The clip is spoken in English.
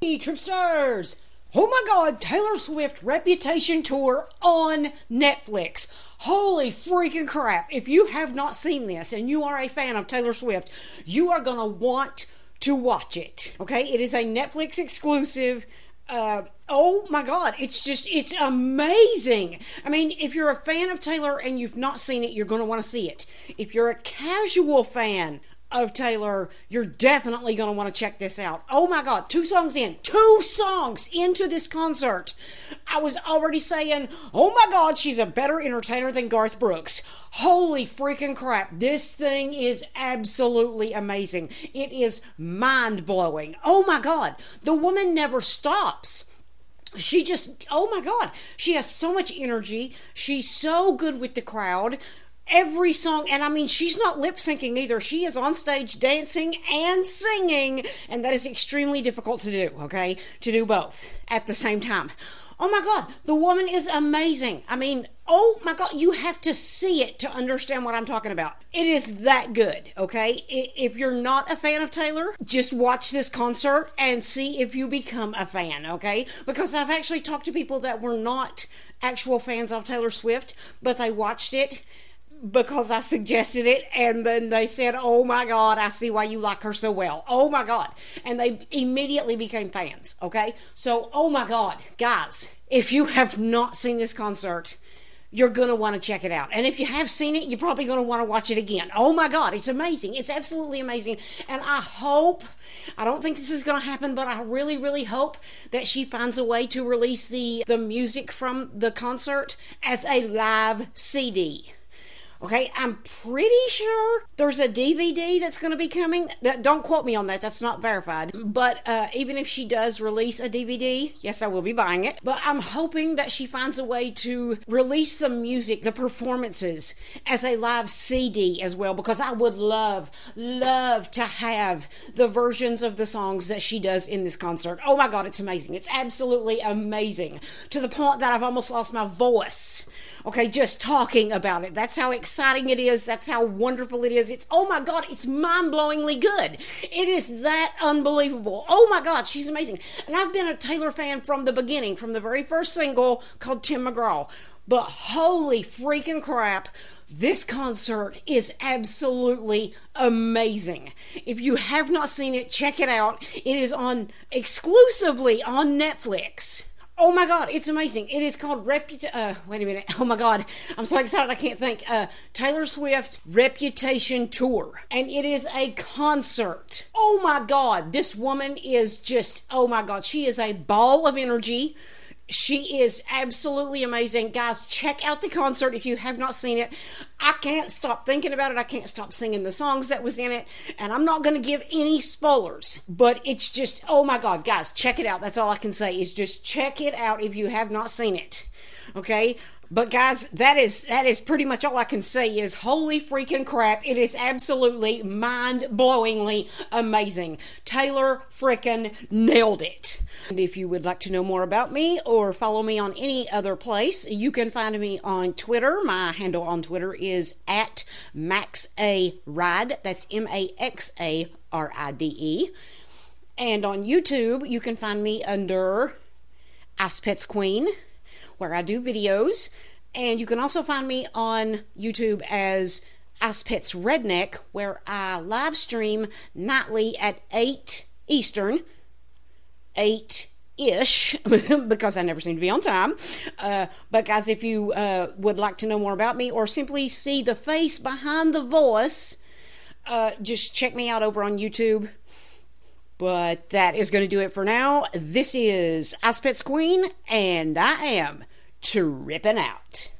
Hey, Tripsters! Oh my god, Taylor Swift Reputation Tour on Netflix. Holy freaking crap. If you have not seen this and you are a fan of Taylor Swift, you are going to want to watch it. Okay? It is a Netflix exclusive. Uh, oh my god, it's just, it's amazing. I mean, if you're a fan of Taylor and you've not seen it, you're going to want to see it. If you're a casual fan of Taylor, you're definitely going to want to check this out. Oh my God, two songs in, two songs into this concert. I was already saying, oh my God, she's a better entertainer than Garth Brooks. Holy freaking crap, this thing is absolutely amazing. It is mind blowing. Oh my God, the woman never stops she just oh my god she has so much energy she's so good with the crowd every song and i mean she's not lip syncing either. She is on stage dancing and singing and that is extremely difficult to do okay? To do both at the same time. Oh my god the woman is amazing. I mean oh my god you have to see it to understand what i'm talking about. It is that good okay? If you're not a fan of taylor just watch this concert and see if you become a fan okay? Because i've actually talked to people that were not actual fans of taylor swift but they watched it because I suggested it, and then they said, Oh my God, I see why you like her so well. Oh my God. And they immediately became fans, okay? So, oh my God, guys, if you have not seen this concert, you're going to want to check it out. And if you have seen it, you're probably going to want to watch it again. Oh my God, it's amazing. It's absolutely amazing. And I hope, I don't think this is going to happen, but I really, really hope that she finds a way to release the, the music from the concert as a live CD. Okay, I'm pretty sure there's a DVD that's going to be coming. Don't quote me on that, that's not verified. But uh, even if she does release a DVD, yes, I will be buying it. But I'm hoping that she finds a way to release the music, the performances, as a live CD as well, because I would love, love to have the versions of the songs that she does in this concert. Oh my God, it's amazing. It's absolutely amazing to the point that I've almost lost my voice. Okay, just talking about it. That's how exciting it is. That's how wonderful it is. It's, oh my God, it's mind blowingly good. It is that unbelievable. Oh my God, she's amazing. And I've been a Taylor fan from the beginning, from the very first single called Tim McGraw. But holy freaking crap, this concert is absolutely amazing. If you have not seen it, check it out. It is on exclusively on Netflix. Oh my God, it's amazing. It is called Reputation. Uh, wait a minute. Oh my God, I'm so excited I can't think. Uh, Taylor Swift Reputation Tour. And it is a concert. Oh my God, this woman is just, oh my God, she is a ball of energy. She is absolutely amazing. Guys, check out the concert if you have not seen it. I can't stop thinking about it. I can't stop singing the songs that was in it. And I'm not going to give any spoilers, but it's just, oh my God, guys, check it out. That's all I can say is just check it out if you have not seen it. Okay? But guys, that is that is pretty much all I can say is holy freaking crap. It is absolutely mind-blowingly amazing. Taylor freaking nailed it. And if you would like to know more about me or follow me on any other place, you can find me on Twitter. My handle on Twitter is at Max A Ride. That's M A X A R I D E. And on YouTube, you can find me under Ice Pets Queen where I do videos. And you can also find me on YouTube as Ice Pets Redneck, where I live stream nightly at 8 Eastern, 8 ish, because I never seem to be on time. Uh, but, guys, if you uh, would like to know more about me or simply see the face behind the voice, uh, just check me out over on YouTube. But that is going to do it for now. This is Ice Pets Queen, and I am tripping out.